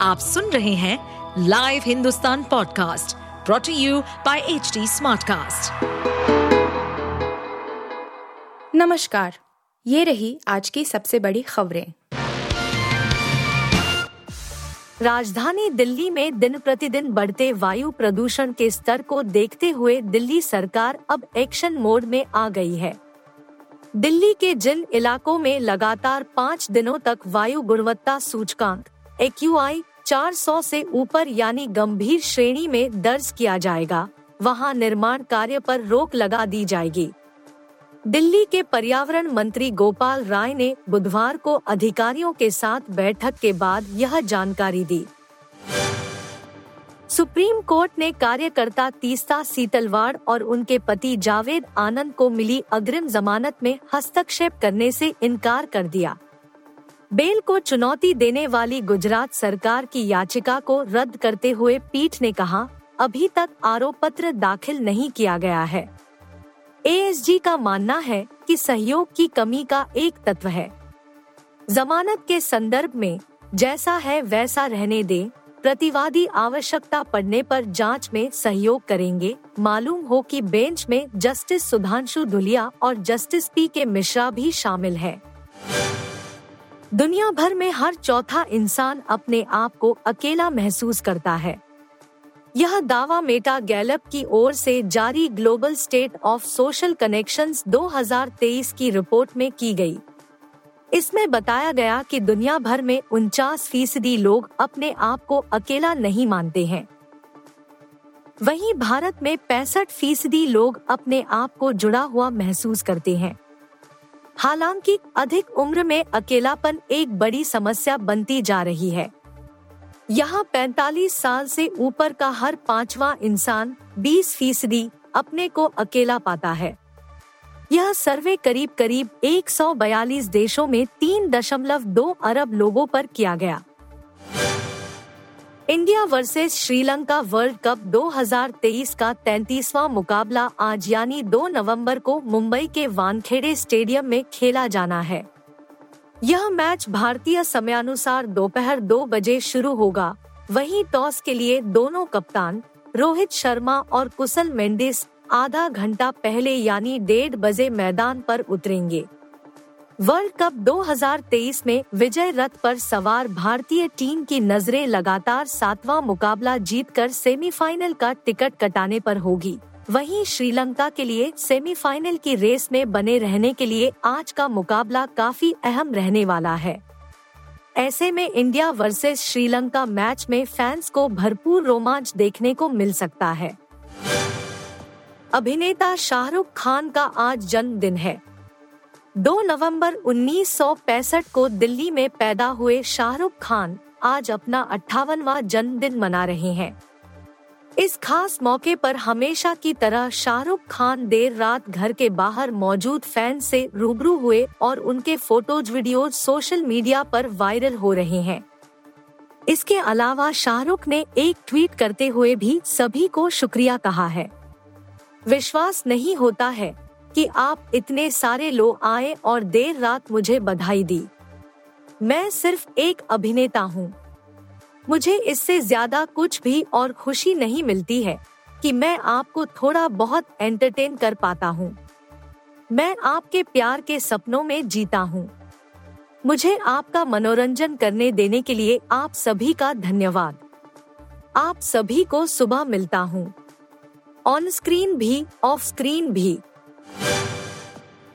आप सुन रहे हैं live Hindustan podcast brought to you by H Smartcast. नमस्कार, ये रही आज की सबसे बड़ी खबरें राजधानी दिल्ली में दिन प्रतिदिन बढ़ते वायु प्रदूषण के स्तर को देखते हुए दिल्ली सरकार अब एक्शन मोड में आ गई है दिल्ली के जिन इलाकों में लगातार पाँच दिनों तक वायु गुणवत्ता सूचकांक एक्यूआई 400 से ऊपर यानी गंभीर श्रेणी में दर्ज किया जाएगा। वहाँ निर्माण कार्य पर रोक लगा दी जाएगी। दिल्ली के पर्यावरण मंत्री गोपाल राय ने बुधवार को अधिकारियों के साथ बैठक के बाद यह जानकारी दी। सुप्रीम कोर्ट ने कार्यकर्ता तीस्ता सीतलवाड़ और उनके पति जावेद आनंद को मिली अग्रिम जमानत में हस्तक्षेप करने से इनकार कर दिया। बेल को चुनौती देने वाली गुजरात सरकार की याचिका को रद्द करते हुए पीठ ने कहा, अभी तक आरोप पत्र दाखिल नहीं किया गया है। एएसजी का मानना है कि सहयोग की कमी का एक तत्व है। जमानत के संदर्भ में, जैसा है वैसा रहने दे, प्रतिवादी आवश्यकता पड़ने पर जाँच में सहयोग करेंगे। मालूम हो कि बेंच में जस्टिस सुधांशु धुलिया और जस्टिस पी के मिश्रा भी शामिल है। दुनिया भर में हर चौथा इंसान अपने आप को अकेला महसूस करता है। यह दावा मेटा गैलप की ओर से जारी global state of social connections 2023 की रिपोर्ट में की गई। इसमें बताया गया कि दुनिया भर में उनचास फ़ीसदी लोग अपने आप को अकेला नहीं मानते हैं। वहीं भारत में पैंसठ फ़ीसदी लोग अपने आप को जुड़ा हुआ महसूस करते हैं। हालाँकि अधिक उम्र में अकेलापन एक बड़ी समस्या बनती जा रही है। यहाँ 45 साल से ऊपर का हर पांचवा इंसान 20 फ़ीसदी अपने को अकेला पाता है। यह सर्वे करीब करीब 142 देशों में तीन दशमलव दो अरब लोगों पर किया गया। India versus Sri Lanka world cup 2023 का तैतीसवा मुकाबला आज यानी 2 नवंबर को मुंबई के वानखेड़े स्टेडियम में खेला जाना है। यह मैच भारतीय समयानुसार दोपहर दो बजे शुरू होगा। वहीं टॉस के लिए दोनों कप्तान, रोहित शर्मा और कुशल मेंडिस, आधा घंटा पहले यानी डेढ़ बजे मैदान पर उतरेंगे। वर्ल्ड कप 2023 में विजय रथ पर सवार भारतीय टीम की नज़रें लगातार सातवां मुकाबला जीतकर सेमीफाइनल का टिकट कटाने पर होगी। वहीं श्रीलंका के लिए सेमीफाइनल की रेस में बने रहने के लिए आज का मुकाबला काफ़ी अहम रहने वाला है। ऐसे में इंडिया वर्सेस श्रीलंका मैच में फैंस को भरपूर रोमांच देखने को मिल सकता है। अभिनेता शाहरुख खान का आज जन्मदिन है। 2 नवंबर 1965 को दिल्ली में पैदा हुए शाहरुख खान आज अपना अट्ठावनवा जन्मदिन मना रहे हैं। इस खास मौके पर हमेशा की तरह शाहरुख खान देर रात घर के बाहर मौजूद फ़ैन से रूबरू हुए और उनके फ़ोटोज़ वीडियोज़ सोशल मीडिया पर वायरल हो रहे हैं। इसके अलावा शाहरुख ने एक ट्वीट करते हुए भी सभी को शुक्रिया कहा है। विश्वास नहीं होता है कि आप इतने सारे लोग आए और देर रात मुझे बधाई दी। मैं सिर्फ़ एक अभिनेता हूँ। मुझे इससे ज़्यादा कुछ भी और खुशी नहीं मिलती है कि मैं आपको थोड़ा बहुत एंटरटेन कर पाता हूँ। मैं आपके प्यार के सपनों में जीता हूँ। मुझे आपका मनोरंजन करने देने के लिए आप सभी का धन्यवाद। आप सभी को सुबह मिलता हूँ। ऑन स्क्रीन भी ऑफ़ स्क्रीन भी।